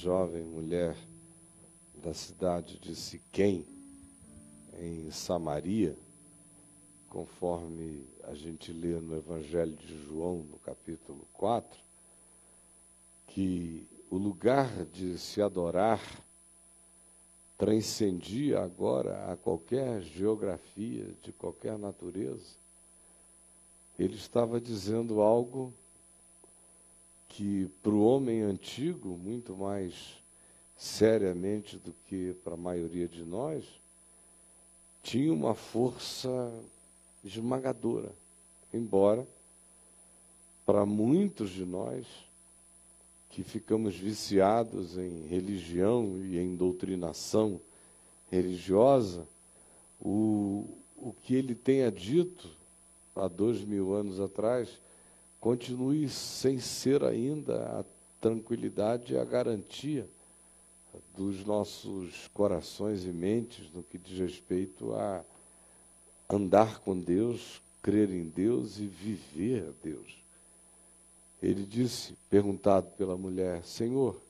jovem mulher da cidade de Siquém, em Samaria, conforme a gente lê no Evangelho de João, no capítulo 4, que o lugar de se adorar transcendia agora a qualquer geografia, de qualquer natureza. Ele estava dizendo algo que para o homem antigo, muito mais seriamente do que para a maioria de nós, tinha uma força esmagadora. Embora, para muitos de nós, que ficamos viciados em religião e em doutrinação religiosa, o, o que ele tenha dito há dois mil anos atrás continue sem ser ainda a tranquilidade e a garantia dos nossos corações e mentes no que diz respeito a andar com Deus, crer em Deus e viver a Deus. Ele disse, perguntado pela mulher: Senhor,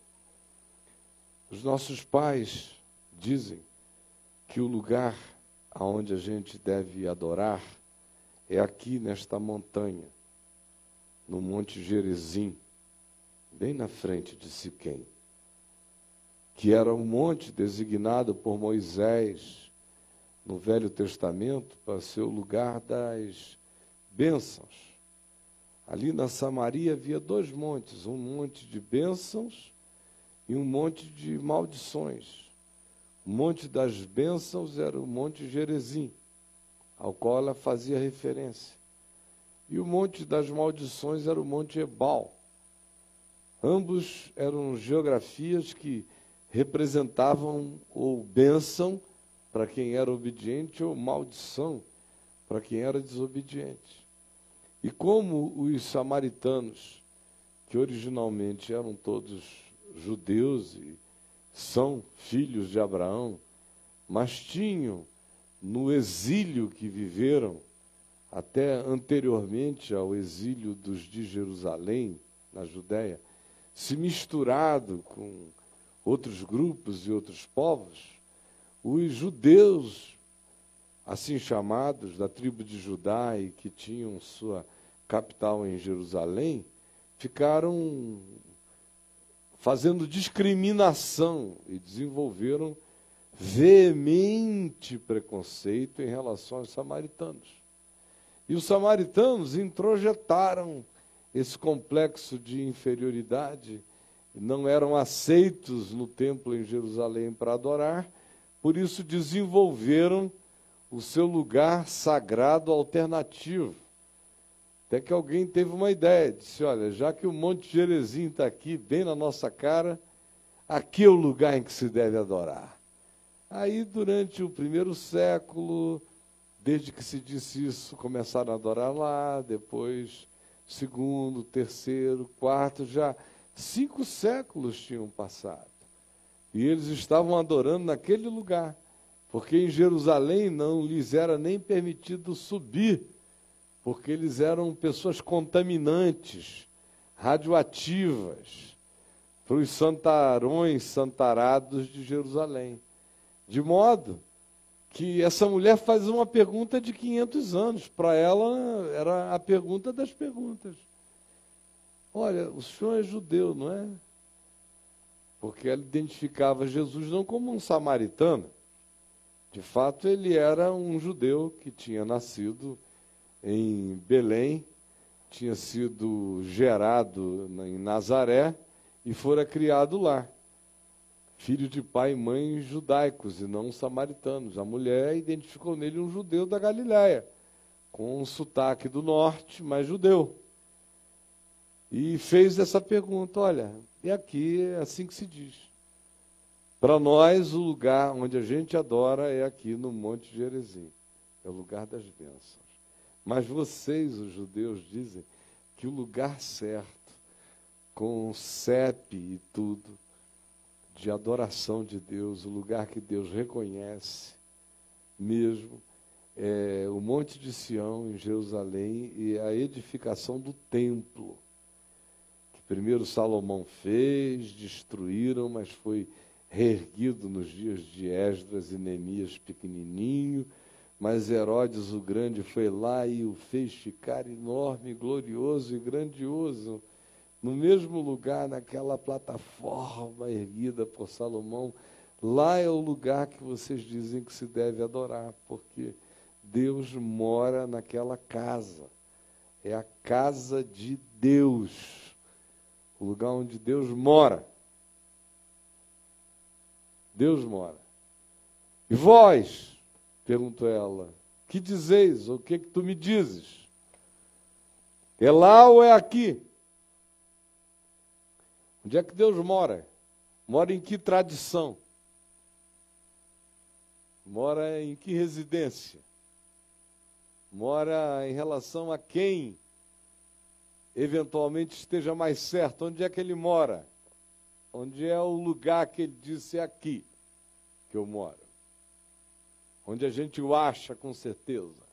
os nossos pais dizem que o lugar aonde a gente deve adorar é aqui nesta montanha, no Monte Gerizim, bem na frente de Siquém que era um monte designado por Moisés no Velho Testamento para ser o lugar das bênçãos. Ali na Samaria havia dois montes, um monte de bênçãos e um monte de maldições. O monte das bênçãos era o monte Gerezim, ao qual ela fazia referência. E o monte das maldições era o monte Ebal. Ambos eram geografias que representavam ou bênção para quem era obediente ou maldição para quem era desobediente. E como os samaritanos, que originalmente eram todos judeus e são filhos de Abraão, mas tinham no exílio que viveram, até anteriormente ao exílio dos de Jerusalém, na Judéia, se misturado com outros grupos e outros povos, os judeus, assim chamados, da tribo de Judá e que tinham sua capital em Jerusalém, ficaram fazendo discriminação e desenvolveram veemente preconceito em relação aos samaritanos. E os samaritanos introjetaram esse complexo de inferioridade não eram aceitos no templo em Jerusalém para adorar, por isso desenvolveram o seu lugar sagrado alternativo. Até que alguém teve uma ideia, disse: olha, já que o Monte Jerezim está aqui, bem na nossa cara, aqui é o lugar em que se deve adorar. Aí, durante o primeiro século, desde que se disse isso, começaram a adorar lá, depois, segundo, terceiro, quarto, já Cinco séculos tinham passado. E eles estavam adorando naquele lugar, porque em Jerusalém não lhes era nem permitido subir, porque eles eram pessoas contaminantes, radioativas, para os santarões santarados de Jerusalém. De modo que essa mulher faz uma pergunta de 500 anos. Para ela, era a pergunta das perguntas. Olha, o senhor é judeu, não é? Porque ela identificava Jesus não como um samaritano. De fato, ele era um judeu que tinha nascido em Belém, tinha sido gerado em Nazaré e fora criado lá. Filho de pai e mãe judaicos e não samaritanos. A mulher identificou nele um judeu da Galiléia, com um sotaque do norte, mas judeu e fez essa pergunta: olha, e aqui é assim que se diz. Para nós, o lugar onde a gente adora é aqui no Monte Gerezim, é o lugar das bênçãos. Mas vocês, os judeus, dizem que o lugar certo, com CEP e tudo, de adoração de Deus, o lugar que Deus reconhece mesmo, é, o Monte de Sião, em Jerusalém, e a edificação do templo, que primeiro Salomão fez, destruíram, mas foi reerguido nos dias de Esdras e Neemias pequenininho, mas Herodes o Grande foi lá e o fez ficar enorme, glorioso e grandioso, no mesmo lugar, naquela plataforma erguida por Salomão. Lá é o lugar que vocês dizem que se deve adorar, porque Deus mora naquela casa. É a casa de Deus, o lugar onde Deus mora. Deus mora. E vós, perguntou ela, que dizeis? O que que tu me dizes? É lá ou é aqui? Onde é que Deus mora? Mora em que tradição? Mora em que residência? Mora em relação a quem eventualmente esteja mais certo? Onde é que ele mora? Onde é o lugar que ele disse é aqui que eu moro? Onde a gente o acha com certeza?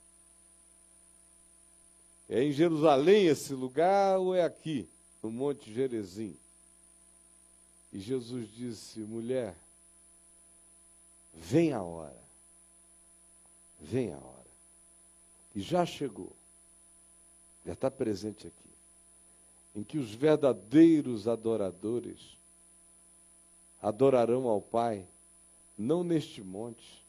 É em Jerusalém esse lugar ou é aqui, no Monte Gerezim? E Jesus disse: mulher, vem a hora, vem a hora. E já chegou, já está presente aqui, em que os verdadeiros adoradores adorarão ao Pai, não neste monte,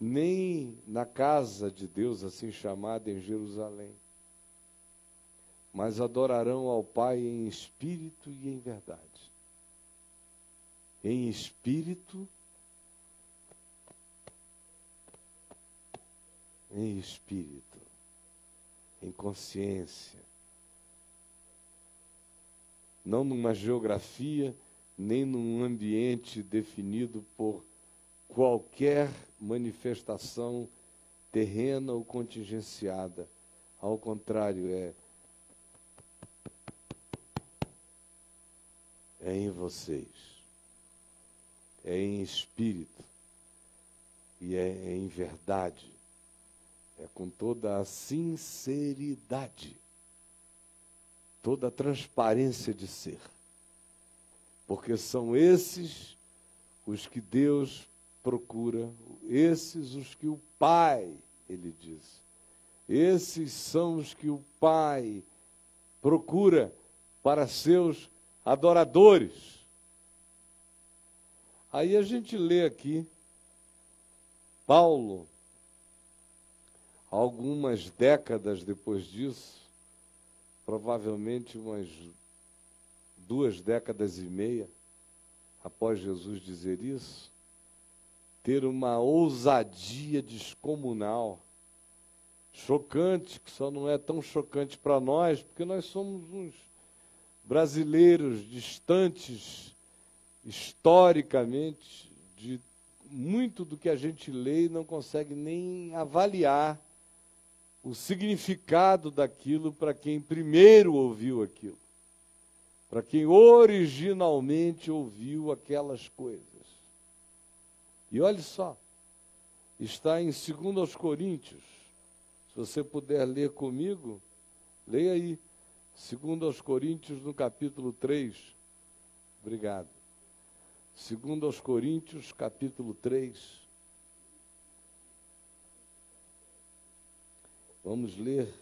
nem na casa de Deus, assim chamada em Jerusalém, mas adorarão ao Pai em espírito e em verdade em espírito, em espírito, em consciência, não numa geografia, nem num ambiente definido por qualquer manifestação terrena ou contingenciada. Ao contrário, é é em vocês é em espírito e é em verdade, é com toda a sinceridade, toda a transparência de ser, porque são esses os que Deus procura, esses os que o Pai, ele diz, esses são os que o Pai procura para seus adoradores. Aí a gente lê aqui, Paulo, algumas décadas depois disso, provavelmente umas duas décadas e meia após Jesus dizer isso, ter uma ousadia descomunal, chocante, que só não é tão chocante para nós, porque nós somos uns brasileiros distantes historicamente, de muito do que a gente lê e não consegue nem avaliar o significado daquilo para quem primeiro ouviu aquilo, para quem originalmente ouviu aquelas coisas. E olhe só, está em 2 Coríntios, se você puder ler comigo, leia aí, 2 Coríntios no capítulo 3. Obrigado. Segundo aos Coríntios, capítulo 3. Vamos ler.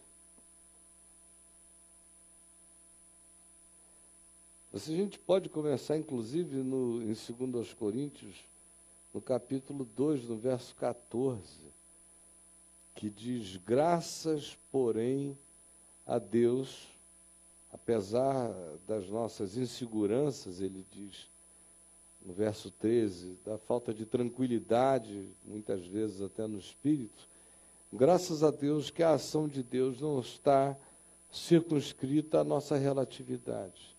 A gente pode começar, inclusive, no, em 2 aos Coríntios, no capítulo 2, no verso 14, que diz: Graças, porém, a Deus, apesar das nossas inseguranças, ele diz, no verso 13, da falta de tranquilidade, muitas vezes até no espírito, graças a Deus que a ação de Deus não está circunscrita à nossa relatividade.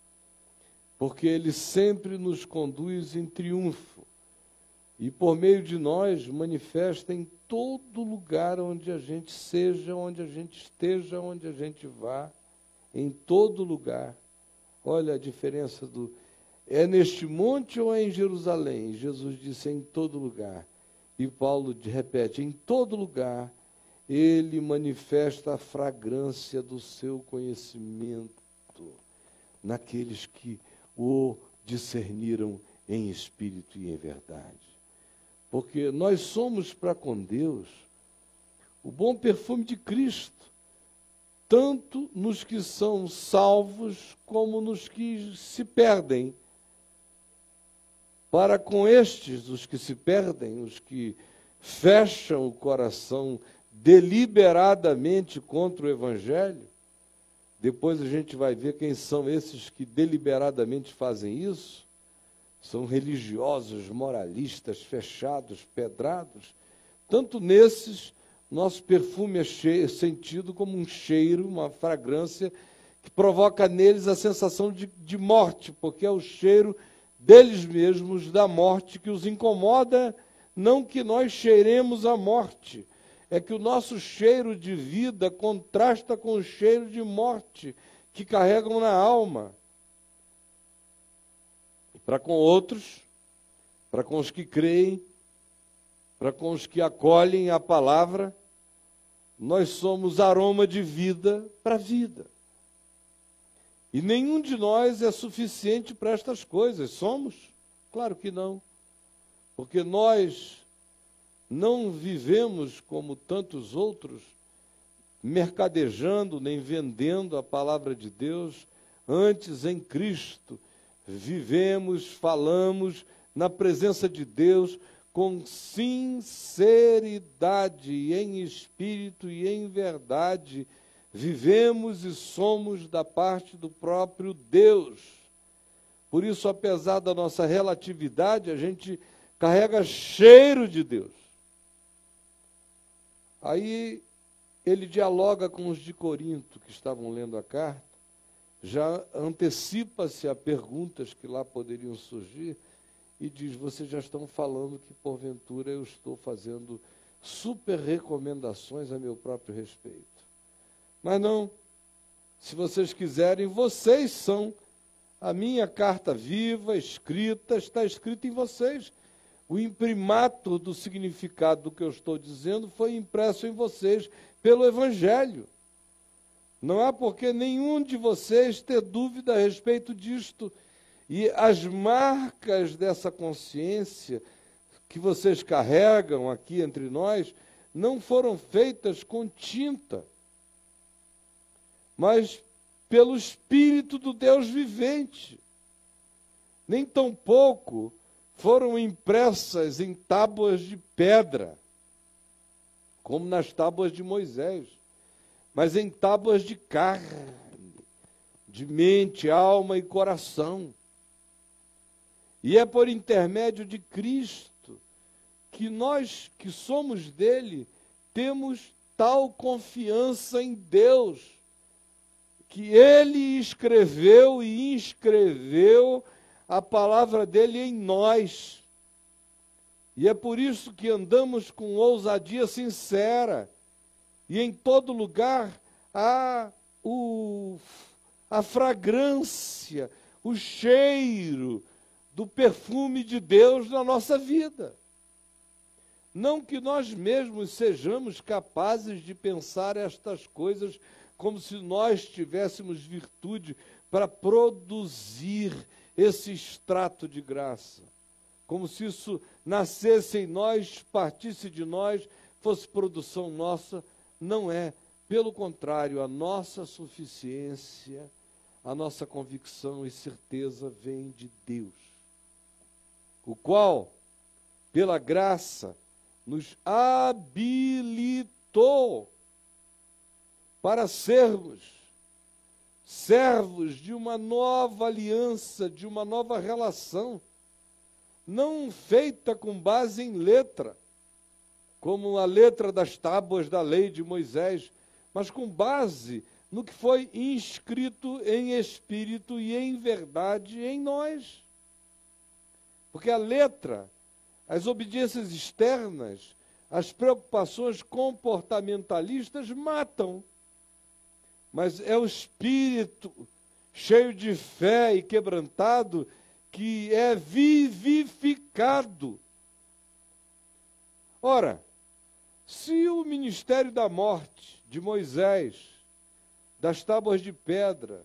Porque Ele sempre nos conduz em triunfo e, por meio de nós, manifesta em todo lugar onde a gente seja, onde a gente esteja, onde a gente vá, em todo lugar. Olha a diferença do é neste monte ou é em Jerusalém? Jesus disse: é em todo lugar. E Paulo repete: em todo lugar, ele manifesta a fragrância do seu conhecimento naqueles que o discerniram em espírito e em verdade. Porque nós somos para com Deus o bom perfume de Cristo, tanto nos que são salvos como nos que se perdem. Para com estes, os que se perdem, os que fecham o coração deliberadamente contra o Evangelho, depois a gente vai ver quem são esses que deliberadamente fazem isso. São religiosos, moralistas, fechados, pedrados. Tanto nesses, nosso perfume é, cheio, é sentido como um cheiro, uma fragrância, que provoca neles a sensação de, de morte, porque é o cheiro deles mesmos, da morte, que os incomoda, não que nós cheiremos a morte, é que o nosso cheiro de vida contrasta com o cheiro de morte que carregam na alma. Para com outros, para com os que creem, para com os que acolhem a palavra, nós somos aroma de vida para a vida. E nenhum de nós é suficiente para estas coisas. Somos? Claro que não. Porque nós não vivemos como tantos outros, mercadejando nem vendendo a palavra de Deus, antes em Cristo vivemos, falamos na presença de Deus com sinceridade, em espírito e em verdade, vivemos e somos da parte do próprio Deus. Por isso, apesar da nossa relatividade, a gente carrega cheiro de Deus. Aí ele dialoga com os de Corinto que estavam lendo a carta, já antecipa-se a perguntas que lá poderiam surgir e diz: Vocês já estão falando que porventura eu estou fazendo super recomendações a meu próprio respeito. Mas não, se vocês quiserem, vocês são a minha carta viva, escrita, está escrita em vocês. O imprimato do significado do que eu estou dizendo foi impresso em vocês pelo Evangelho. Não há porque nenhum de vocês ter dúvida a respeito disto. E as marcas dessa consciência que vocês carregam aqui entre nós não foram feitas com tinta, mas pelo Espírito do Deus vivente. Nem tampouco foram impressas em tábuas de pedra, como nas tábuas de Moisés, mas em tábuas de carne, de mente, alma e coração. E é por intermédio de Cristo que nós que somos dele temos tal confiança em Deus, que ele escreveu e inscreveu a palavra dele em nós. E é por isso que andamos com ousadia sincera. E em todo lugar há o, a fragrância, o cheiro do perfume de Deus na nossa vida. Não que nós mesmos sejamos capazes de pensar estas coisas como se nós tivéssemos virtude para produzir esse extrato de graça. Como se isso nascesse em nós, partisse de nós, fosse produção nossa. Não é. Pelo contrário, a nossa suficiência, a nossa convicção e certeza vem de Deus, o qual, pela graça, nos habilitou para sermos servos de uma nova aliança, de uma nova relação, não feita com base em letra, como a letra das tábuas da lei de Moisés, mas com base no que foi inscrito em espírito e em verdade em nós. Porque a letra, as obediências externas, as preocupações comportamentalistas matam mas é o espírito cheio de fé e quebrantado que é vivificado. Ora, Se o ministério da morte de Moisés, das tábuas de pedra,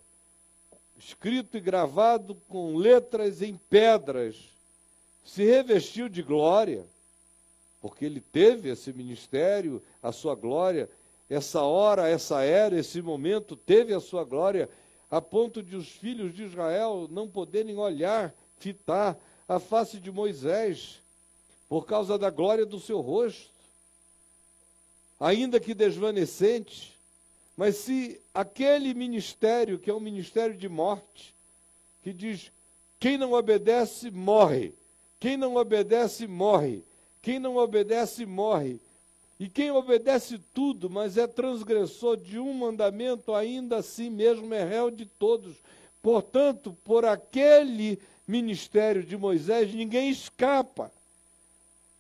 escrito e gravado com letras em pedras, se revestiu de glória, porque ele teve esse ministério, a sua glória, essa hora, essa era, esse momento teve a sua glória, a ponto de os filhos de Israel não poderem olhar, fitar a face de Moisés, por causa da glória do seu rosto, ainda que desvanecente. Mas se aquele ministério, que é um ministério de morte, que diz: quem não obedece, morre. Quem não obedece, morre. Quem não obedece, morre. E quem obedece tudo, mas é transgressor de um mandamento, ainda assim mesmo é réu de todos. Portanto, por aquele ministério de Moisés, ninguém escapa.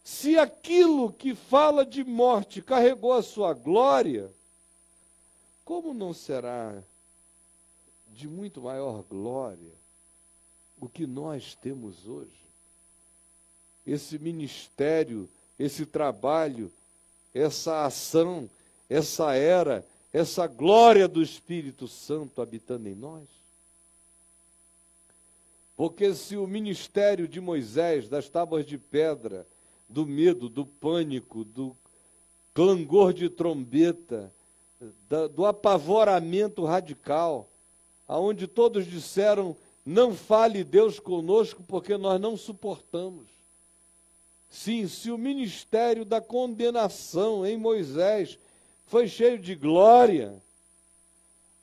Se aquilo que fala de morte carregou a sua glória, como não será de muito maior glória o que nós temos hoje? Esse ministério, esse trabalho, essa ação, essa era, essa glória do Espírito Santo habitando em nós? Porque se o ministério de Moisés, das tábuas de pedra, do medo, do pânico, do clangor de trombeta, do apavoramento radical, aonde todos disseram: não fale Deus conosco, porque nós não suportamos. Sim, se o ministério da condenação em Moisés foi cheio de glória,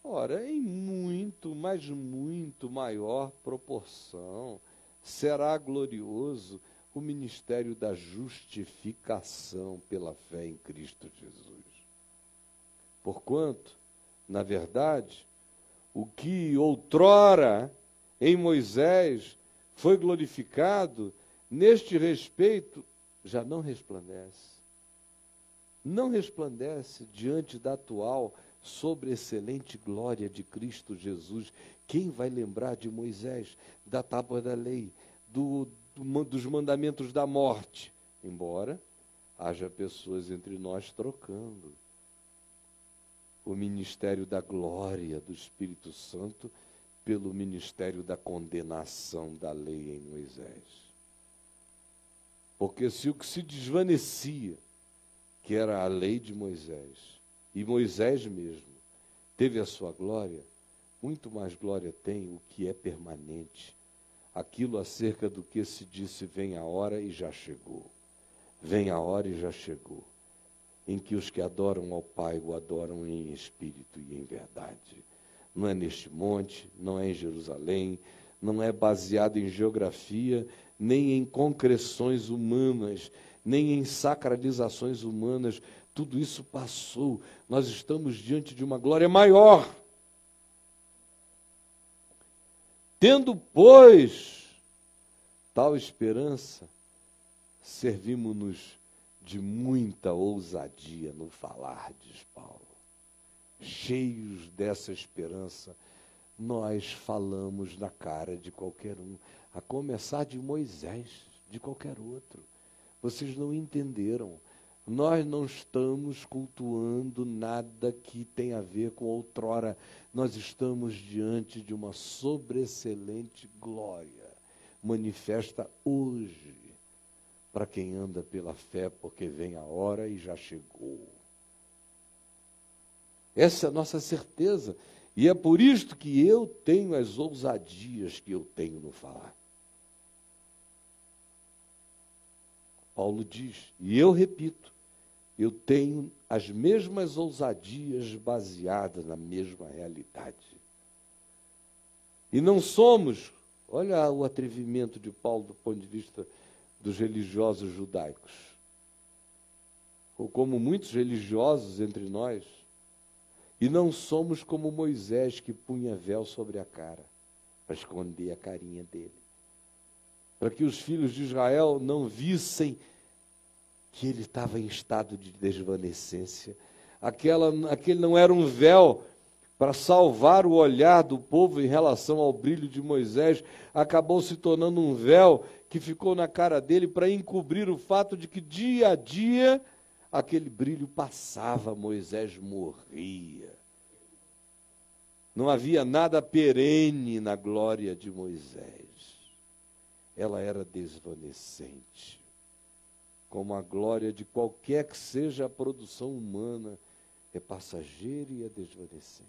ora, em muito, mas muito maior proporção será glorioso o ministério da justificação pela fé em Cristo Jesus. Porquanto, na verdade, o que outrora em Moisés foi glorificado, neste respeito, já não resplandece. Não resplandece diante da atual sobre excelente glória de Cristo Jesus. Quem vai lembrar de Moisés, da tábua da lei, do, do, dos mandamentos da morte? Embora haja pessoas entre nós trocando o ministério da glória do Espírito Santo pelo ministério da condenação da lei em Moisés. Porque se o que se desvanecia, que era a lei de Moisés, e Moisés mesmo, teve a sua glória, muito mais glória tem o que é permanente. Aquilo acerca do que se disse: vem a hora e já chegou. Vem a hora e já chegou. Em que os que adoram ao Pai o adoram em espírito e em verdade. Não é neste monte, não é em Jerusalém, não é baseado em geografia, nem em concreções humanas, nem em sacralizações humanas. Tudo isso passou. Nós estamos diante de uma glória maior. Tendo, pois, tal esperança, servimos-nos de muita ousadia no falar, diz Paulo. Cheios dessa esperança, nós falamos na cara de qualquer um, a começar de Moisés, de qualquer outro. Vocês não entenderam. Nós não estamos cultuando nada que tenha a ver com outrora. Nós estamos diante de uma sobreexcelente glória, manifesta hoje, para quem anda pela fé, porque vem a hora e já chegou. Essa é a nossa certeza. E é por isto que eu tenho as ousadias que eu tenho no falar. Paulo diz, e eu repito, eu tenho as mesmas ousadias baseadas na mesma realidade. E não somos, olha o atrevimento de Paulo do ponto de vista dos religiosos judaicos. Ou como muitos religiosos entre nós, e não somos como Moisés que punha véu sobre a cara para esconder a carinha dele. Para que os filhos de Israel não vissem que ele estava em estado de desvanecência. Aquela, aquele não era um véu para salvar o olhar do povo em relação ao brilho de Moisés, acabou se tornando um véu que ficou na cara dele para encobrir o fato de que dia a dia aquele brilho passava, Moisés morria. Não havia nada perene na glória de Moisés. Ela era desvanecente, como a glória de qualquer que seja a produção humana, é passageira e é desvanecente.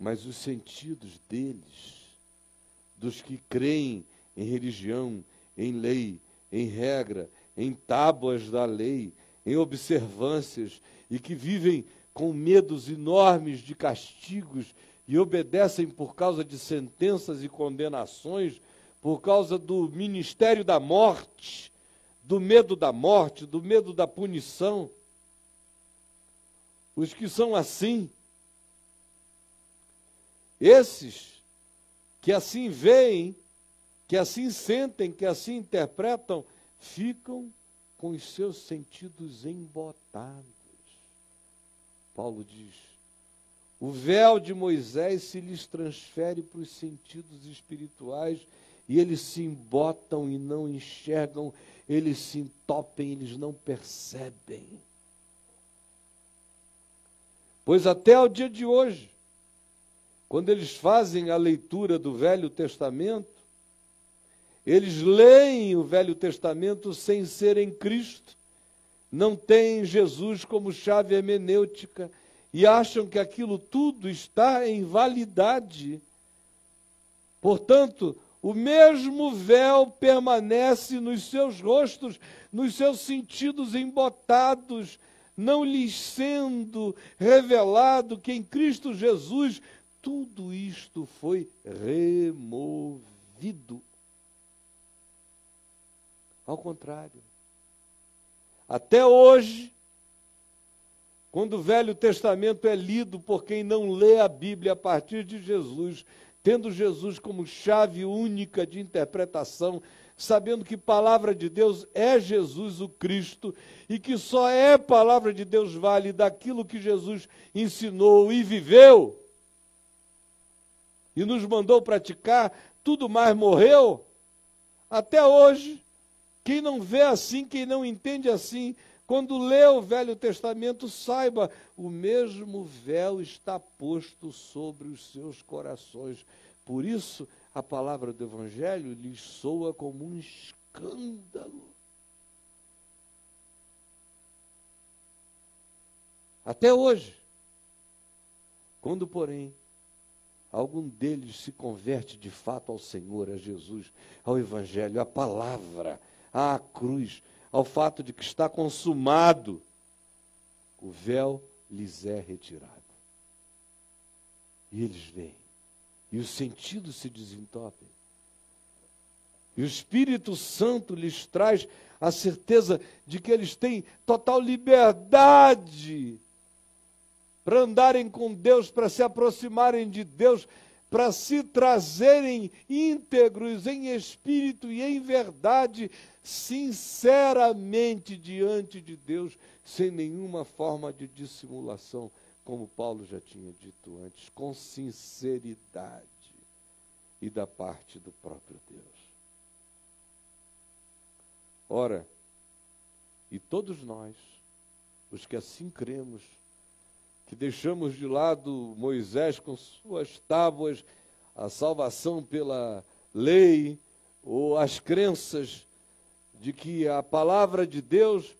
Mas os sentidos deles, dos que creem em religião, em lei, em regra, em tábuas da lei, em observâncias e que vivem com medos enormes de castigos e obedecem por causa de sentenças e condenações, por causa do ministério da morte, do medo da morte, do medo da punição. Os que são assim, esses que assim veem, que assim sentem, que assim interpretam, ficam com os seus sentidos embotados. Paulo diz: o véu de Moisés se lhes transfere para os sentidos espirituais e eles se embotam e não enxergam, eles se entopem, eles não percebem. Pois até o dia de hoje, quando eles fazem a leitura do Velho Testamento, eles leem o Velho Testamento sem ser em Cristo, não têm Jesus como chave hermenêutica e acham que aquilo tudo está em validade. Portanto, o mesmo véu permanece nos seus rostos, nos seus sentidos embotados, não lhes sendo revelado que em Cristo Jesus tudo isto foi removido. Ao contrário. Até hoje, quando o Velho Testamento é lido por quem não lê a Bíblia a partir de Jesus, tendo Jesus como chave única de interpretação, sabendo que palavra de Deus é Jesus o Cristo e que só é palavra de Deus vale daquilo que Jesus ensinou e viveu e nos mandou praticar, tudo mais morreu. Até hoje, quem não vê assim, quem não entende assim, quando lê o Velho Testamento, saiba, o mesmo véu está posto sobre os seus corações. Por isso, a palavra do Evangelho lhes soa como um escândalo. Até hoje. Quando, porém, algum deles se converte de fato ao Senhor, a Jesus, ao Evangelho, à palavra, à cruz, ao fato de que está consumado, o véu lhes é retirado. E eles veem, e os sentidos se desentopem. E o Espírito Santo lhes traz a certeza de que eles têm total liberdade para andarem com Deus, para se aproximarem de Deus, para se trazerem íntegros em espírito e em verdade, sinceramente diante de Deus, sem nenhuma forma de dissimulação, como Paulo já tinha dito antes, com sinceridade e da parte do próprio Deus. Ora, e todos nós, os que assim cremos, que deixamos de lado Moisés com suas tábuas, a salvação pela lei, ou as crenças de que a palavra de Deus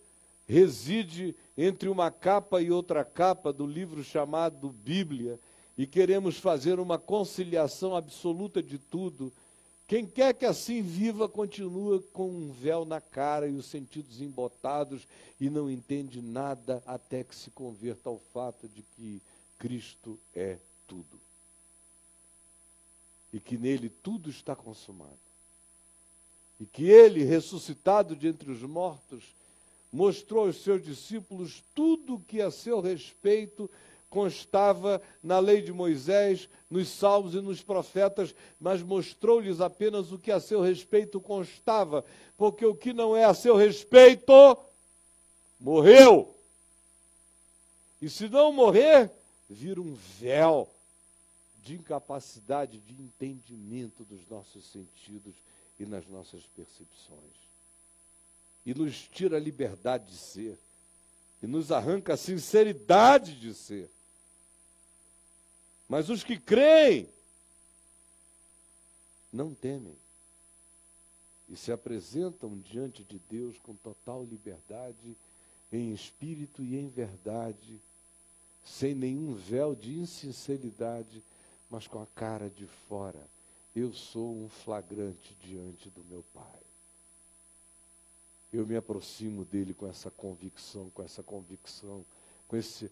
reside entre uma capa e outra capa do livro chamado Bíblia, e queremos fazer uma conciliação absoluta de tudo quem quer que assim viva continua com um véu na cara e os sentidos embotados e não entende nada até que se converta ao fato de que Cristo é tudo. E que nele tudo está consumado. E que ele, ressuscitado de entre os mortos, mostrou aos seus discípulos tudo o que a seu respeito constava na lei de Moisés, nos salmos e nos profetas, mas mostrou-lhes apenas o que a seu respeito constava, porque o que não é a seu respeito morreu. E se não morrer, vira um véu de incapacidade de entendimento dos nossos sentidos e nas nossas percepções. E nos tira a liberdade de ser e nos arranca a sinceridade de ser. Mas os que creem não temem e se apresentam diante de Deus com total liberdade, em espírito e em verdade, sem nenhum véu de insinceridade, mas com a cara de fora. Eu sou um flagrante diante do meu Pai. Eu me aproximo dele com essa convicção, com essa convicção, com esse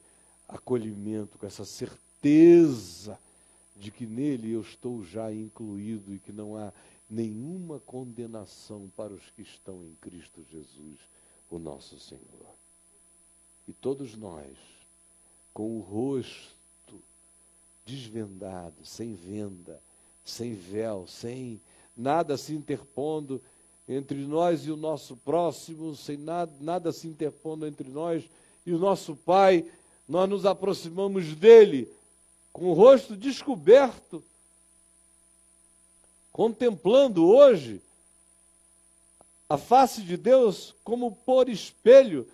acolhimento, com essa certeza de que nele eu estou já incluído e que não há nenhuma condenação para os que estão em Cristo Jesus, o nosso Senhor. E todos nós, com o rosto desvendado, sem venda, sem véu, sem nada se interpondo entre nós e o nosso próximo, sem nada, nada se interpondo entre nós e o nosso Pai, nós nos aproximamos dele com o rosto descoberto, contemplando hoje a face de Deus como por espelho,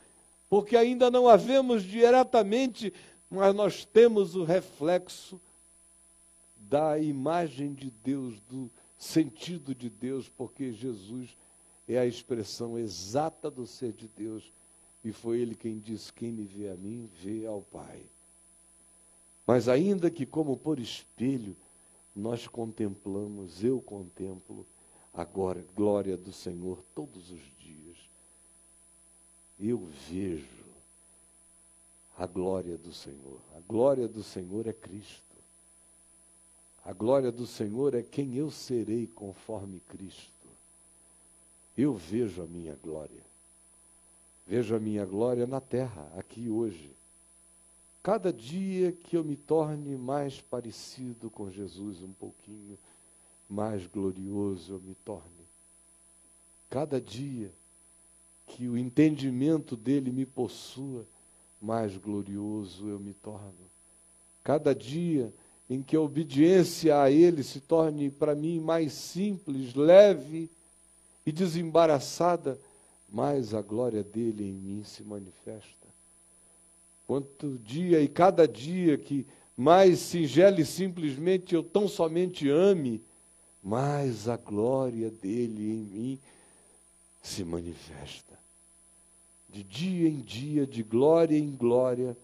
porque ainda não a vemos diretamente, mas nós temos o reflexo da imagem de Deus, do sentido de Deus, porque Jesus é a expressão exata do ser de Deus e foi ele quem disse: Quem me vê a mim, vê ao Pai. Mas ainda que, como por espelho, nós contemplamos, eu contemplo agora glória do Senhor todos os dias. Eu vejo a glória do Senhor. A glória do Senhor é Cristo. A glória do Senhor é quem eu serei conforme Cristo. Eu vejo a minha glória. Vejo a minha glória na terra, aqui hoje. Cada dia que eu me torne mais parecido com Jesus, um pouquinho mais glorioso eu me torne. Cada dia que o entendimento dele me possua, mais glorioso eu me torno. Cada dia em que a obediência a ele se torne para mim mais simples, leve e desembaraçada, mais a glória dele em mim se manifesta. Quanto dia e cada dia que mais singelo e simplesmente eu tão somente ame, mais a glória dele em mim se manifesta. De dia em dia, de glória em glória,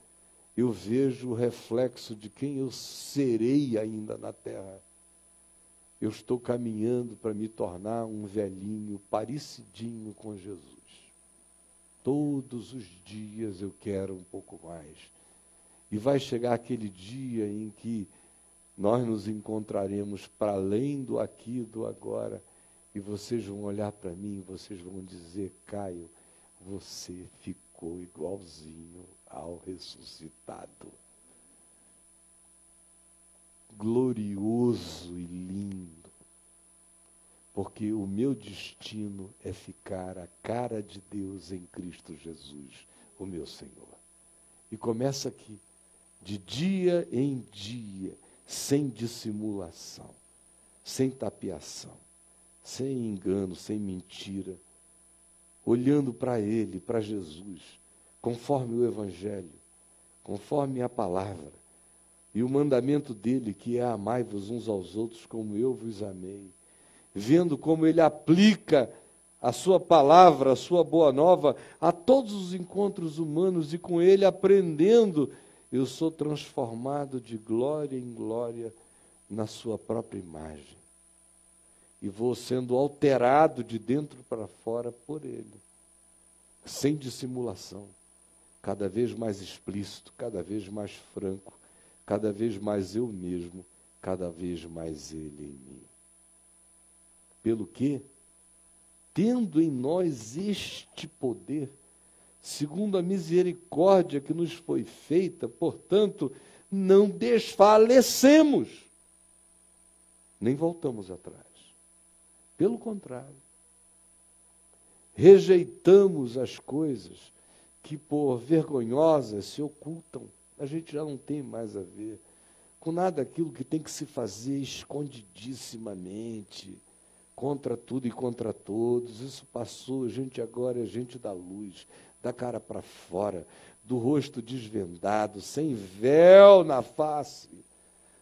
eu vejo o reflexo de quem eu serei ainda na terra. Eu estou caminhando para me tornar um velhinho parecidinho com Jesus. Todos os dias eu quero um pouco mais. E vai chegar aquele dia em que nós nos encontraremos para além do aqui e do agora. E vocês vão olhar para mim, vocês vão dizer, Caio, você ficou igualzinho ao ressuscitado. Glorioso e lindo porque o meu destino é ficar a cara de Deus em Cristo Jesus, o meu Senhor. E começa aqui, de dia em dia, sem dissimulação, sem tapiação, sem engano, sem mentira, olhando para Ele, para Jesus, conforme o Evangelho, conforme a palavra, e o mandamento dele, que é amai-vos uns aos outros como eu vos amei vendo como ele aplica a sua palavra, a sua boa nova a todos os encontros humanos e com ele aprendendo, eu sou transformado de glória em glória na sua própria imagem. E vou sendo alterado de dentro para fora por ele, sem dissimulação, cada vez mais explícito, cada vez mais franco, cada vez mais eu mesmo, cada vez mais ele em mim. Pelo que, tendo em nós este poder, segundo a misericórdia que nos foi feita, portanto, não desfalecemos, nem voltamos atrás. Pelo contrário, rejeitamos as coisas que por vergonhosas se ocultam. A gente já não tem mais a ver com nada aquilo que tem que se fazer escondidissimamente, contra tudo e contra todos. Isso passou, a gente agora é gente da luz, da cara para fora, do rosto desvendado, sem véu na face,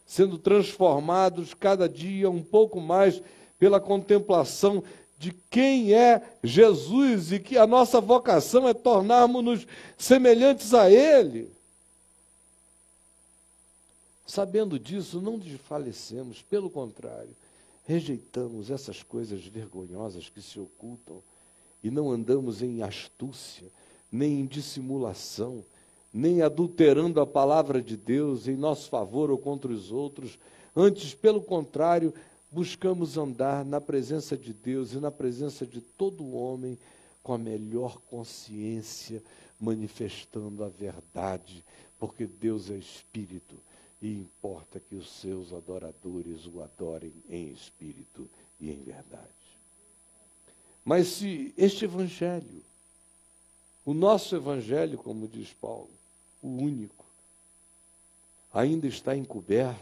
sendo transformados cada dia um pouco mais pela contemplação de quem é Jesus e que a nossa vocação é tornarmos-nos semelhantes a Ele. Sabendo disso, não desfalecemos, pelo contrário, rejeitamos essas coisas vergonhosas que se ocultam e não andamos em astúcia, nem em dissimulação, nem adulterando a palavra de Deus em nosso favor ou contra os outros. Antes, pelo contrário, buscamos andar na presença de Deus e na presença de todo homem com a melhor consciência, manifestando a verdade, porque Deus é Espírito e importa que os seus adoradores o adorem em espírito e em verdade. Mas se este Evangelho, o nosso Evangelho, como diz Paulo, o único, ainda está encoberto,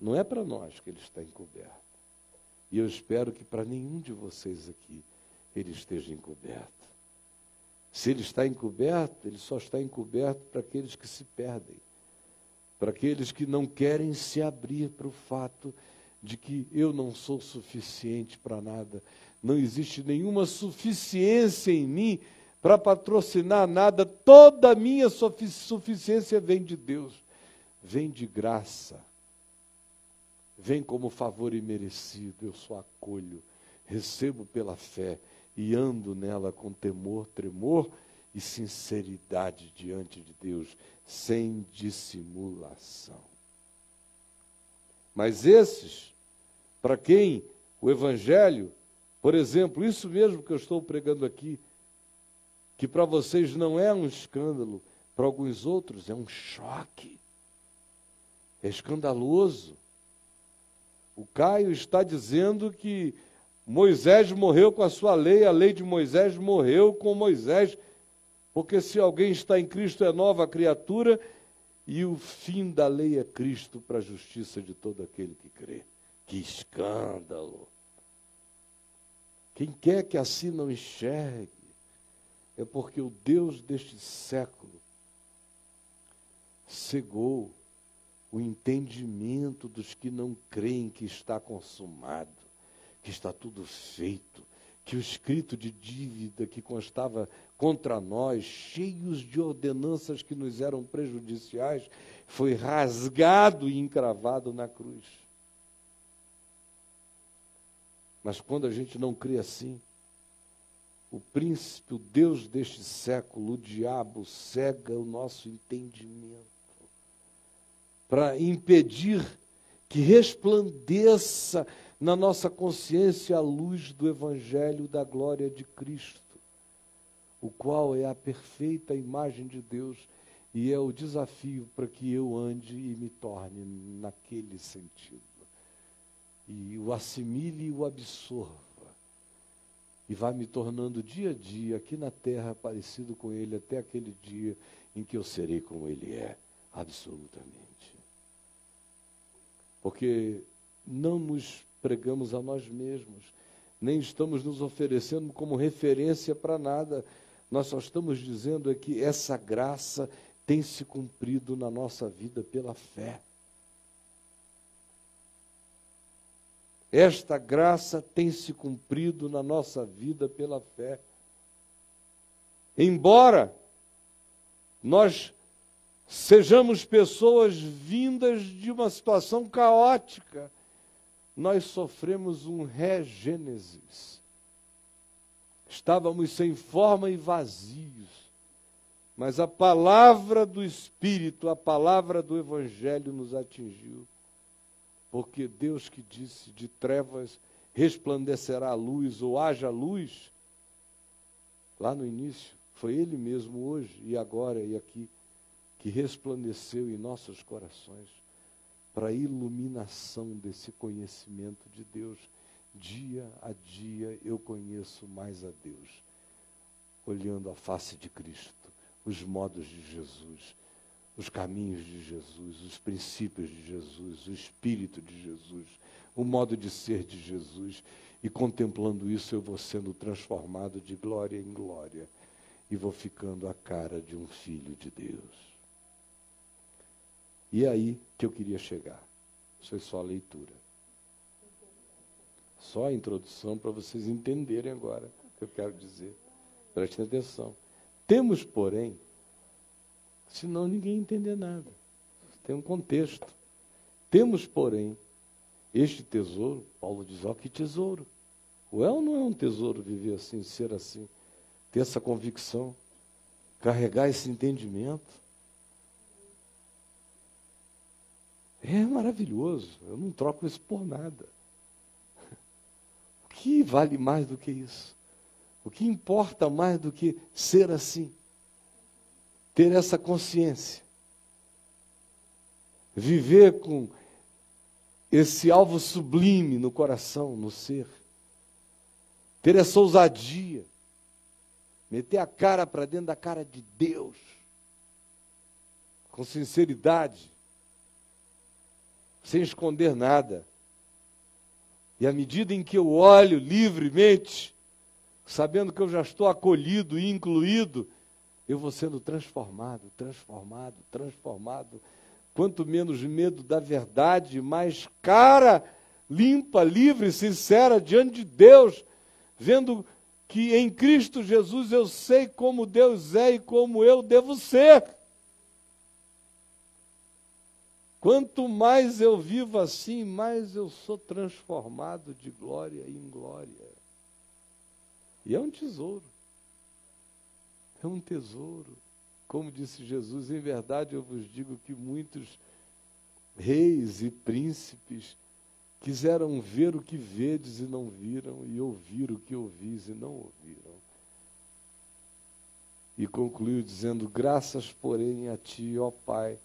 não é para nós que ele está encoberto. E eu espero que para nenhum de vocês aqui ele esteja encoberto. Se ele está encoberto, ele só está encoberto para aqueles que se perdem, para aqueles que não querem se abrir para o fato de que eu não sou suficiente para nada, não existe nenhuma suficiência em mim para patrocinar nada, toda a minha suficiência vem de Deus, vem de graça. Vem como favor imerecido, eu só acolho, recebo pela fé e ando nela com temor, tremor e sinceridade diante de Deus, sem dissimulação. Mas esses, para quem o Evangelho, por exemplo, isso mesmo que eu estou pregando aqui, que para vocês não é um escândalo, para alguns outros é um choque, é escandaloso. O Caio está dizendo que Moisés morreu com a sua lei, a lei de Moisés morreu com Moisés, porque se alguém está em Cristo é nova criatura e o fim da lei é Cristo para a justiça de todo aquele que crê. Que escândalo! Quem quer que assim não enxergue é porque o Deus deste século cegou o entendimento dos que não creem que está consumado, que está tudo feito, que o escrito de dívida que constava contra nós, cheios de ordenanças que nos eram prejudiciais, foi rasgado e encravado na cruz. Mas quando a gente não crê assim, o príncipe, o Deus deste século, o diabo, cega o nosso entendimento para impedir que resplandeça na nossa consciência a luz do Evangelho da glória de Cristo, o qual é a perfeita imagem de Deus e é o desafio para que eu ande e me torne naquele sentido. E o assimile e o absorva. E vai me tornando dia a dia aqui na terra parecido com Ele até aquele dia em que eu serei como Ele é, absolutamente porque não nos pregamos a nós mesmos, nem estamos nos oferecendo como referência para nada. Nós só estamos dizendo é que essa graça tem se cumprido na nossa vida pela fé. Esta graça tem se cumprido na nossa vida pela fé. Embora nós sejamos pessoas vindas de uma situação caótica. Nós sofremos um regênesis. Estávamos sem forma e vazios. Mas a palavra do Espírito, a palavra do Evangelho nos atingiu. Porque Deus que disse: de trevas resplandecerá a luz, ou haja luz, lá no início, foi Ele mesmo hoje e agora e aqui que resplandeceu em nossos corações para a iluminação desse conhecimento de Deus. Dia a dia eu conheço mais a Deus, olhando a face de Cristo, os modos de Jesus, os caminhos de Jesus, os princípios de Jesus, o espírito de Jesus, o modo de ser de Jesus. E contemplando isso, eu vou sendo transformado de glória em glória e vou ficando a cara de um filho de Deus. E é aí que eu queria chegar. Isso é só a leitura. Só a introdução para vocês entenderem agora o que eu quero dizer. Prestem atenção. Temos, porém, senão ninguém entender nada. Tem um contexto. Temos, porém, este tesouro, Paulo diz, ó, que tesouro. O El não é um tesouro viver assim, ser assim, ter essa convicção, carregar esse entendimento. É maravilhoso, eu não troco isso por nada. Que vale mais do que isso? O que importa mais do que ser assim? Ter essa consciência. Viver com esse alvo sublime no coração, no ser. Ter essa ousadia. Meter a cara para dentro da cara de Deus. Com sinceridade. Sem esconder nada. E à medida em que eu olho livremente, sabendo que eu já estou acolhido e incluído, eu vou sendo transformado, transformado, transformado. Quanto menos medo da verdade, mais cara, limpa, livre, sincera diante de Deus, vendo que em Cristo Jesus eu sei como Deus é e como eu devo ser. Quanto mais eu vivo assim, mais eu sou transformado de glória em glória. E é um tesouro. É um tesouro. Como disse Jesus, em verdade eu vos digo que muitos reis e príncipes quiseram ver o que vedes e não viram, e ouvir o que ouvis e não ouviram. E concluiu dizendo: Graças, porém, a ti, ó Pai,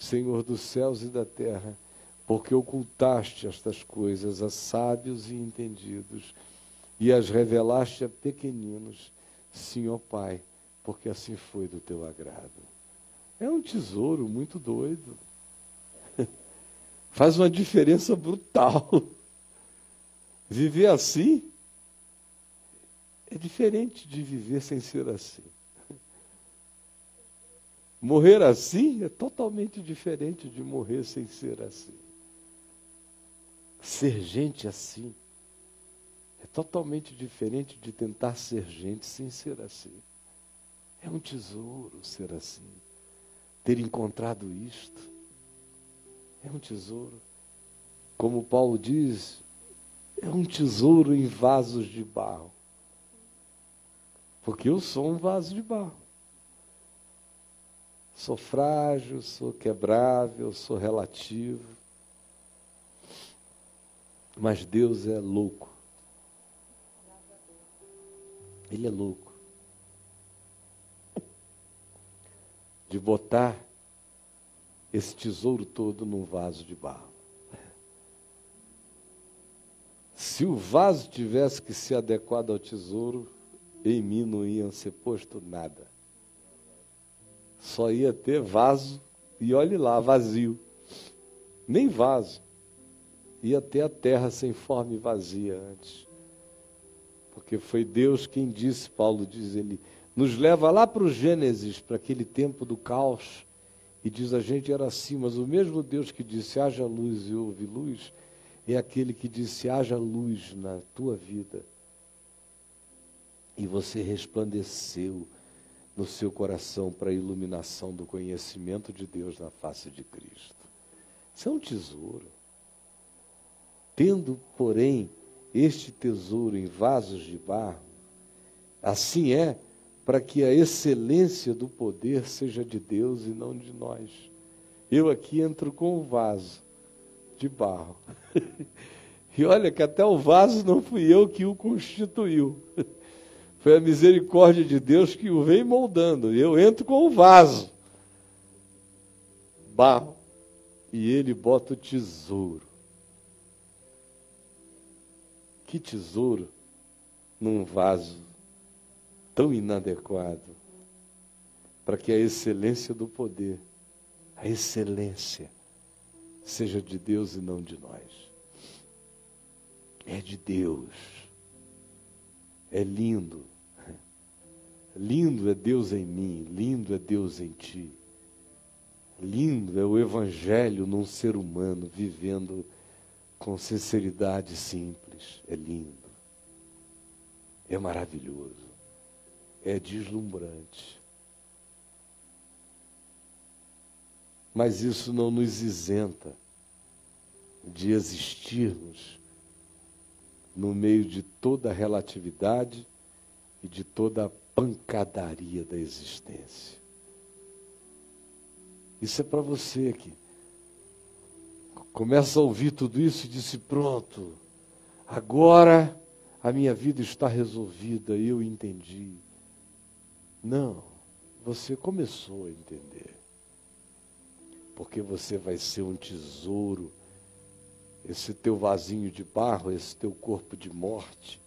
Senhor dos céus e da terra, porque ocultaste estas coisas a sábios e entendidos e as revelaste a pequeninos. Ó Pai, porque assim foi do teu agrado. É um tesouro muito doido. Faz uma diferença brutal. Viver assim é diferente de viver sem ser assim. Morrer assim é totalmente diferente de morrer sem ser assim. Ser gente assim é totalmente diferente de tentar ser gente sem ser assim. É um tesouro ser assim. Ter encontrado isto. É um tesouro. Como Paulo diz, é um tesouro em vasos de barro. Porque eu sou um vaso de barro. Sou frágil, sou quebrável, sou relativo. Mas Deus é louco. Ele é louco. de botar esse tesouro todo num vaso de barro. Se o vaso tivesse que ser adequado ao tesouro, em mim não ia ser posto nada. Só ia ter vaso, e olhe lá, vazio. Nem vaso. Ia ter a terra sem forma e vazia antes. Porque foi Deus quem disse, Paulo diz ele, nos leva lá para o Gênesis, para aquele tempo do caos, e diz a gente era assim, mas o mesmo Deus que disse haja luz e houve luz, é aquele que disse haja luz na tua vida. E você resplandeceu no seu coração para a iluminação do conhecimento de Deus na face de Cristo. Isso é um tesouro. Tendo, porém, este tesouro em vasos de barro, assim é para que a excelência do poder seja de Deus e não de nós. Eu aqui entro com o vaso de barro. e olha que até o vaso não fui eu que o constituiu. Foi a misericórdia de Deus que o vem moldando. Eu entro com o vaso. Barro. E ele bota o tesouro. Que tesouro num vaso tão inadequado para que a excelência do poder a excelência seja de Deus e não de nós. É de Deus. É lindo. Lindo é Deus em mim, lindo é Deus em ti. Lindo é o Evangelho num ser humano vivendo com sinceridade simples. É lindo. É maravilhoso. É deslumbrante. Mas isso não nos isenta de existirmos no meio de toda a relatividade e de toda a pancadaria da existência. Isso é para você aqui. Começa a ouvir tudo isso e disse: Pronto, agora a minha vida está resolvida, eu entendi. Não, você começou a entender. Porque você vai ser um tesouro, esse teu vasinho de barro, esse teu corpo de morte,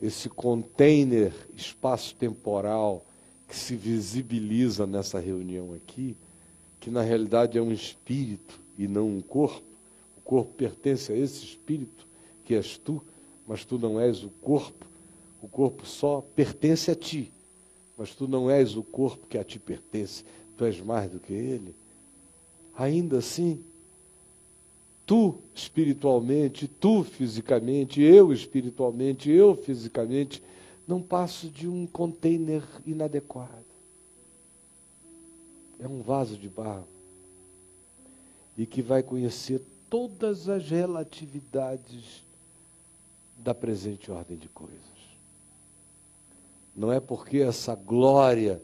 esse container espaço-temporal que se visibiliza nessa reunião aqui, que na realidade é um espírito e não um corpo. O corpo pertence a esse espírito que és tu, mas tu não és o corpo. O corpo só pertence a ti, mas tu não és o corpo que a ti pertence. Tu és mais do que ele. Ainda assim, tu espiritualmente, tu fisicamente, eu espiritualmente, eu fisicamente, não passo de um container inadequado. É um vaso de barro. E que vai conhecer todas as relatividades da presente ordem de coisas. Não é porque essa glória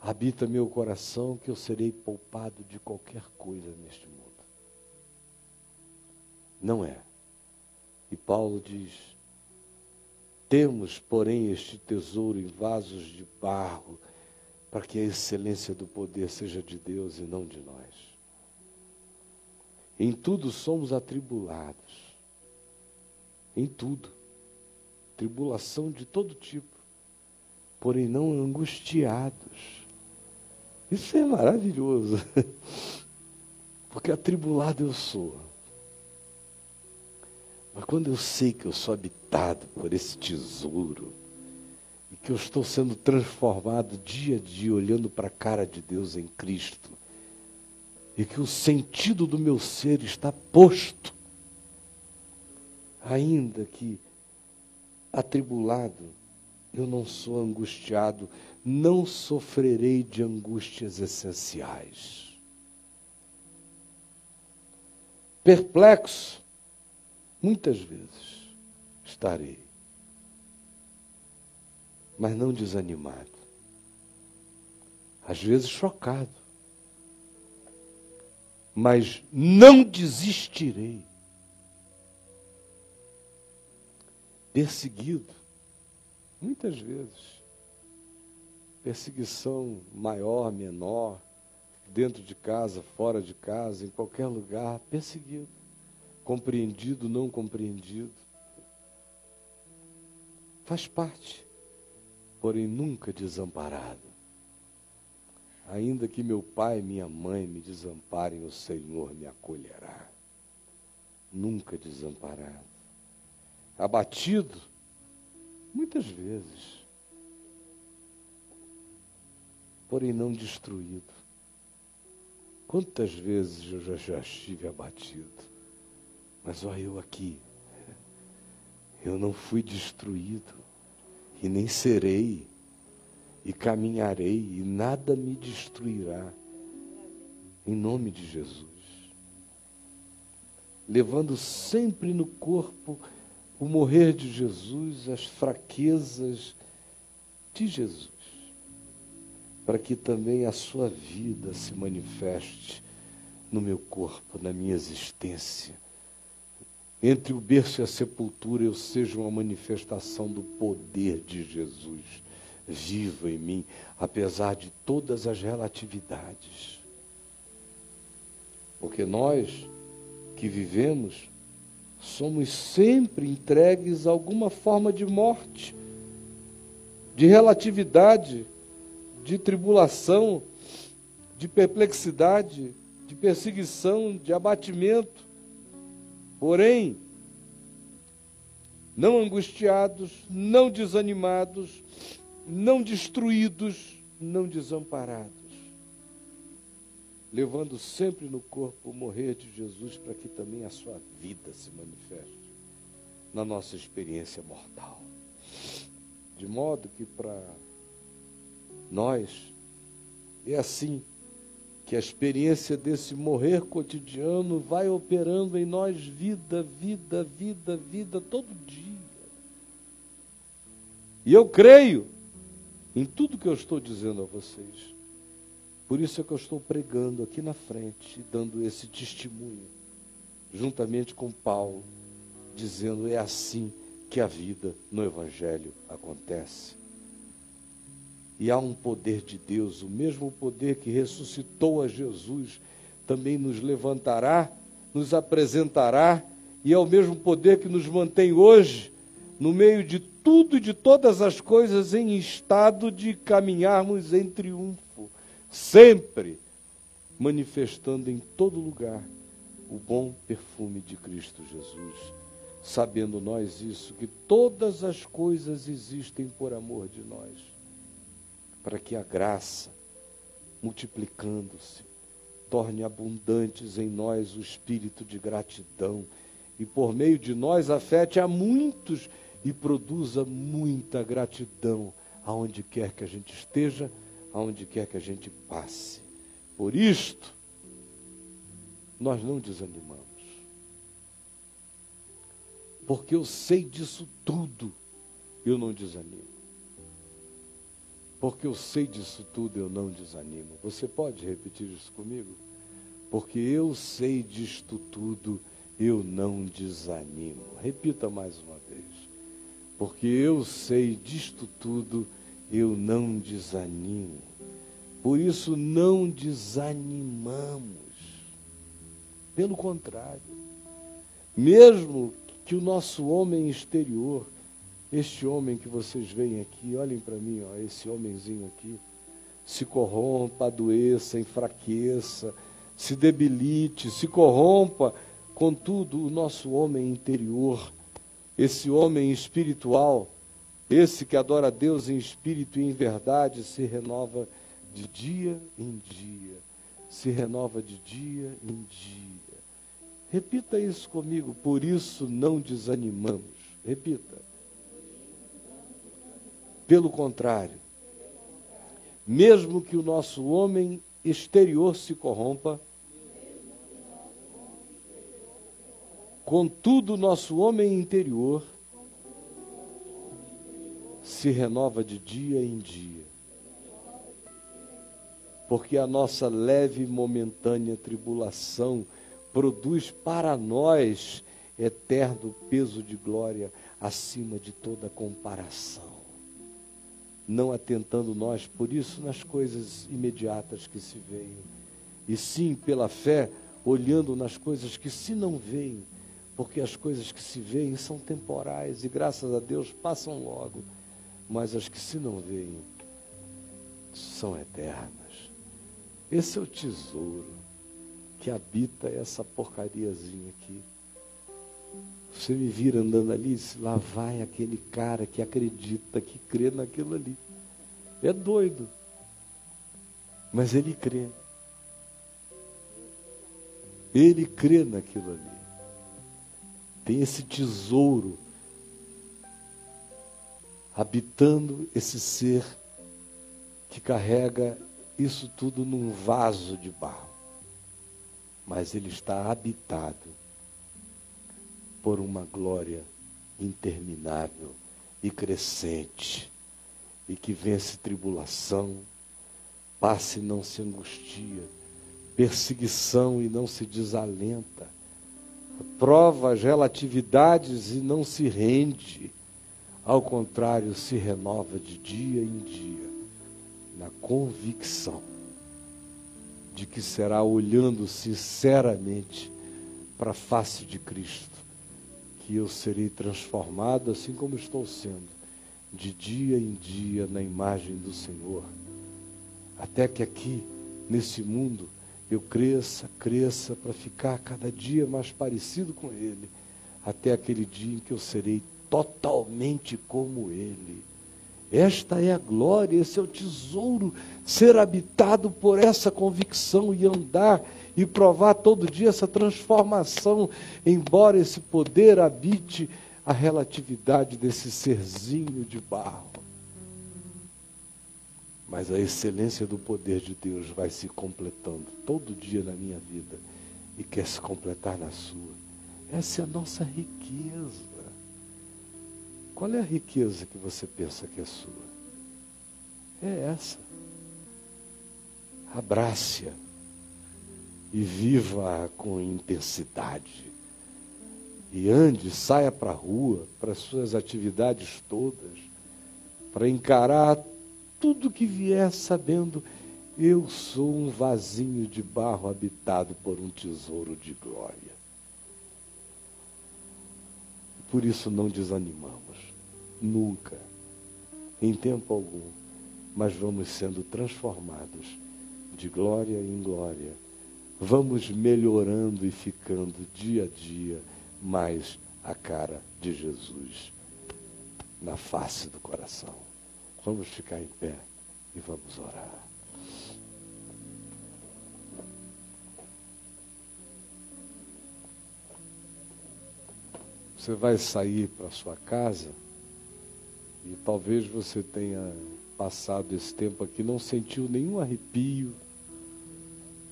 habita meu coração que eu serei poupado de qualquer coisa neste mundo. Não é. E Paulo diz: temos, porém, este tesouro em vasos de barro, para que a excelência do poder seja de Deus e não de nós. Em tudo somos atribulados. Em tudo. Tribulação de todo tipo. Porém, não angustiados. Isso é maravilhoso. Porque atribulado eu sou. Mas quando eu sei que eu sou habitado por esse tesouro, e que eu estou sendo transformado dia a dia, olhando para a cara de Deus em Cristo, e que o sentido do meu ser está posto, ainda que atribulado, eu não sou angustiado, não sofrerei de angústias essenciais. Perplexo, Muitas vezes estarei, mas não desanimado. Às vezes chocado, mas não desistirei. Perseguido, muitas vezes. Perseguição maior, menor, dentro de casa, fora de casa, em qualquer lugar, perseguido compreendido, não compreendido. Faz parte, porém nunca desamparado. Ainda que meu pai e minha mãe me desamparem, o Senhor me acolherá. Nunca desamparado. Abatido, muitas vezes, porém não destruído. Quantas vezes eu já, já estive abatido? Mas olha eu aqui. Eu não fui destruído e nem serei e caminharei e nada me destruirá. Em nome de Jesus. Levando sempre no corpo o morrer de Jesus, as fraquezas de Jesus, para que também a sua vida se manifeste no meu corpo, na minha existência entre o berço e a sepultura eu seja uma manifestação do poder de Jesus vivo em mim, apesar de todas as relatividades. Porque nós que vivemos somos sempre entregues a alguma forma de morte, de relatividade, de tribulação, de perplexidade, de perseguição, de abatimento. Porém, não angustiados, não desanimados, não destruídos, não desamparados, levando sempre no corpo o morrer de Jesus para que também a sua vida se manifeste na nossa experiência mortal. De modo que para nós é assim que a experiência desse morrer cotidiano vai operando em nós vida, vida, vida, vida, todo dia. E eu creio em tudo que eu estou dizendo a vocês. Por isso é que eu estou pregando aqui na frente, dando esse testemunho, juntamente com Paulo, dizendo: é assim que a vida no Evangelho acontece. E há um poder de Deus, o mesmo poder que ressuscitou a Jesus, também nos levantará, nos apresentará, e é o mesmo poder que nos mantém hoje, no meio de tudo e de todas as coisas, em estado de caminharmos em triunfo, sempre manifestando em todo lugar o bom perfume de Cristo Jesus. Sabendo nós isso, que todas as coisas existem por amor de nós para que a graça, multiplicando-se, torne abundantes em nós o espírito de gratidão e por meio de nós afete a muitos e produza muita gratidão aonde quer que a gente esteja, aonde quer que a gente passe. Por isto, nós não desanimamos. Porque eu sei disso tudo, eu não desanimo porque eu sei disso tudo, eu não desanimo. Você pode repetir isso comigo? Porque eu sei disto tudo, eu não desanimo. Repita mais uma vez. Porque eu sei disto tudo, eu não desanimo. Por isso não desanimamos. Pelo contrário, mesmo que o nosso homem exterior este homem que vocês veem aqui, olhem para mim, ó, esse homenzinho aqui, se corrompa, adoeça, enfraqueça, se debilite, se corrompa, contudo, o nosso homem interior, esse homem espiritual, esse que adora a Deus em espírito e em verdade, se renova de dia em dia, se renova de dia em dia. Repita isso comigo, por isso não desanimamos. Repita. Pelo contrário, mesmo que o nosso homem exterior se corrompa, contudo, o nosso homem interior se renova de dia em dia. Porque a nossa leve e momentânea tribulação produz para nós eterno peso de glória acima de toda comparação não atentando nós por isso nas coisas imediatas que se veem, e sim pela fé, olhando nas coisas que se não veem, porque as coisas que se veem são temporais e graças a Deus passam logo, mas as que se não veem são eternas. Esse é o tesouro que habita essa porcariazinha aqui. Você me vira andando ali, diz, lá vai aquele cara que acredita, que crê naquilo ali. É doido. Mas ele crê. Ele crê naquilo ali. Tem esse tesouro habitando esse ser que carrega isso tudo num vaso de barro. Mas ele está habitado por uma glória interminável e crescente, e que vence tribulação, passe e não se angustia, perseguição e não se desalenta, prova as relatividades e não se rende, ao contrário, se renova de dia em dia, na convicção de que será olhando sinceramente para a face de Cristo que eu serei transformado assim como estou sendo, de dia em dia na imagem do Senhor. Até que aqui nesse mundo, eu cresça, cresça, para ficar cada dia mais parecido com Ele, até aquele dia em que eu serei totalmente como Ele. Esta é a glória, esse é o tesouro, ser habitado por essa convicção e andar e provar todo dia essa transformação, embora esse poder habite a relatividade desse serzinho de barro. Mas a excelência do poder de Deus vai se completando todo dia na minha vida e quer se completar na sua. Essa é a nossa riqueza. Qual é a riqueza que você pensa que é sua? É essa. Abrace-a e viva com intensidade. E ande, saia para a rua, para as suas atividades todas, para encarar tudo que vier sabendo, eu sou um vasinho de barro habitado por um tesouro de glória. Por isso não desanimamos, nunca, em tempo algum, mas vamos sendo transformados de glória em glória. Vamos melhorando e ficando dia a dia mais a cara de Jesus na face do coração. Vamos ficar em pé e vamos orar. Você vai sair para sua casa e talvez você tenha passado esse tempo aqui, não sentiu nenhum arrepio,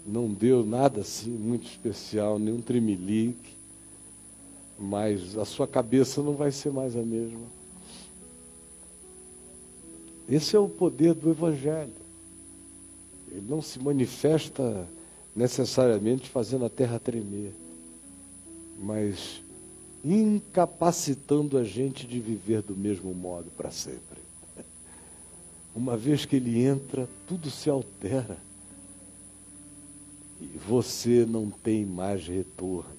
não deu nada assim muito especial, nenhum tremelique, mas a sua cabeça não vai ser mais a mesma. Esse é o poder do Evangelho. Ele não se manifesta necessariamente fazendo a terra tremer, mas incapacitando a gente de viver do mesmo modo para sempre. Uma vez que ele entra, tudo se altera. Você não tem mais retorno.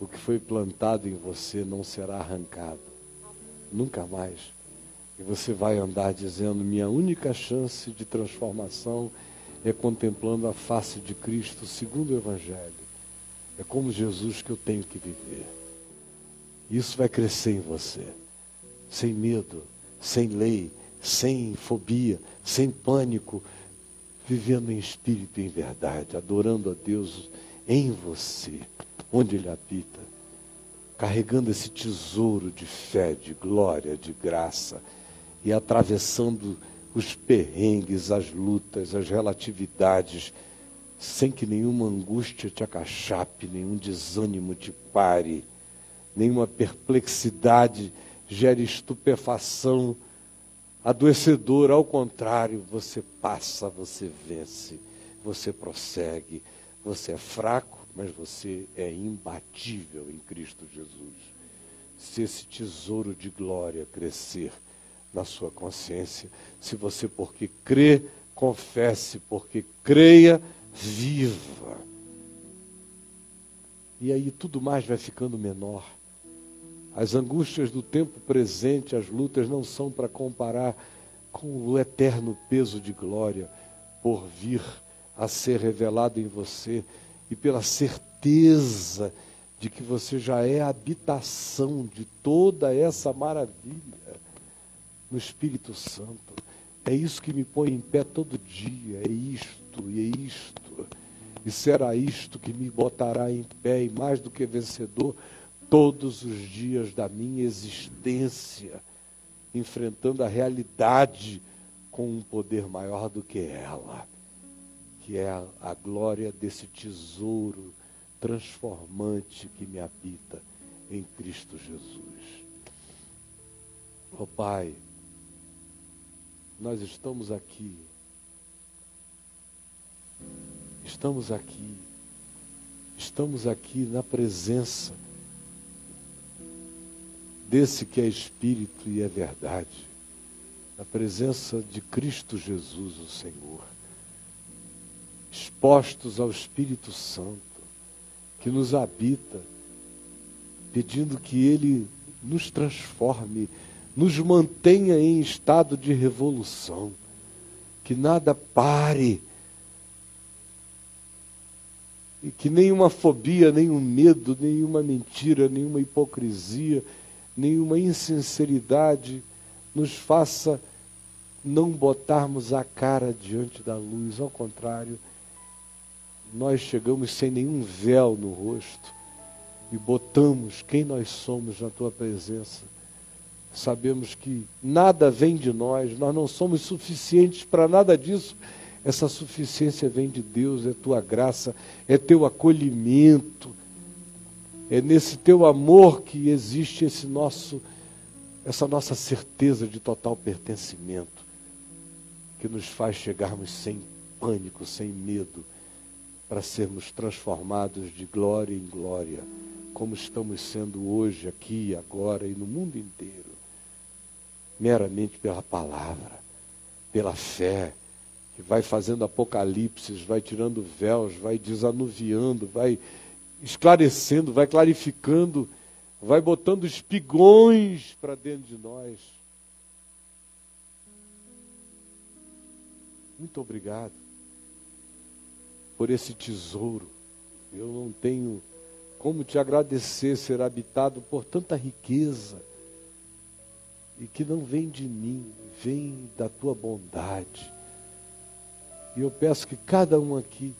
O que foi plantado em você não será arrancado. Nunca mais. E você vai andar dizendo: minha única chance de transformação é contemplando a face de Cristo segundo o Evangelho. É como Jesus que eu tenho que viver. Isso vai crescer em você, sem medo, sem lei, sem fobia, sem pânico, vivendo em espírito e em verdade, adorando a Deus em você, onde Ele habita, carregando esse tesouro de fé, de glória, de graça e atravessando os perrengues, as lutas, as relatividades, sem que nenhuma angústia te acachape, nenhum desânimo te pare, nenhuma perplexidade gere estupefação adoecedora. Ao contrário, você passa, você vence, você prossegue. Você é fraco, mas você é imbatível em Cristo Jesus. Se esse tesouro de glória crescer, na sua consciência. Se você, porque crê, confesse, porque creia, viva. E aí tudo mais vai ficando menor. As angústias do tempo presente, as lutas não são para comparar com o eterno peso de glória por vir a ser revelado em você e pela certeza de que você já é a habitação de toda essa maravilha no Espírito Santo. É isso que me põe em pé todo dia, é isto, e é isto. E será isto que me botará em pé e mais do que vencedor todos os dias da minha existência, enfrentando a realidade com um poder maior do que ela, que é a, glória desse tesouro transformante que me habita em Cristo Jesus. Oh Pai, nós estamos aqui. Estamos aqui. Estamos aqui na presença desse que é Espírito e é verdade, na presença de Cristo Jesus, o Senhor, expostos ao Espírito Santo, que nos habita, pedindo que Ele nos transforme nos mantenha em estado de revolução, que nada pare E que nenhuma fobia, nenhum medo, nenhuma mentira, nenhuma hipocrisia, nenhuma insinceridade nos faça não botarmos a cara diante da luz. Ao contrário, nós chegamos sem nenhum véu no rosto e botamos quem nós somos na tua presença. Sabemos que nada vem de nós, nós não somos suficientes para nada disso essa suficiência vem de Deus, é tua graça, é teu acolhimento. É nesse teu amor que existe esse nosso essa nossa certeza de total pertencimento que nos faz chegarmos sem pânico, sem medo, para sermos transformados de glória em glória, como estamos sendo hoje, aqui, agora e no mundo inteiro, meramente pela palavra, pela fé, que vai fazendo apocalipses, vai tirando véus, vai desanuviando, vai esclarecendo, vai clarificando, vai botando espigões para dentro de nós. Muito obrigado por esse tesouro. Eu não tenho como te agradecer ser habitado por tanta riqueza e que não vem de mim, vem da tua bondade e eu peço que cada um aqui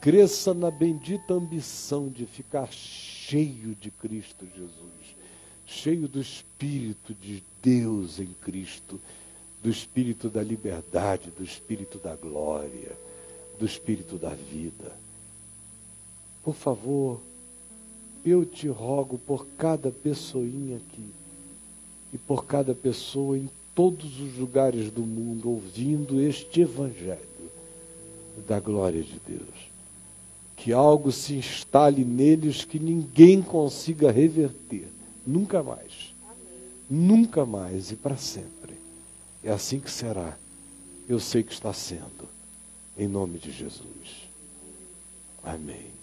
cresça na bendita ambição de ficar cheio de Cristo Jesus, cheio do Espírito de Deus em Cristo, do Espírito da liberdade, do Espírito da glória, do Espírito da vida. Por favor, eu te rogo por cada pessoinha aqui e por cada pessoa em todos os lugares do mundo ouvindo este Evangelho da glória de Deus. Que algo se instale neles que ninguém consiga reverter. Nunca mais. Nunca mais e para sempre. É assim que será. Eu sei que está sendo. Em nome de Jesus. Amém.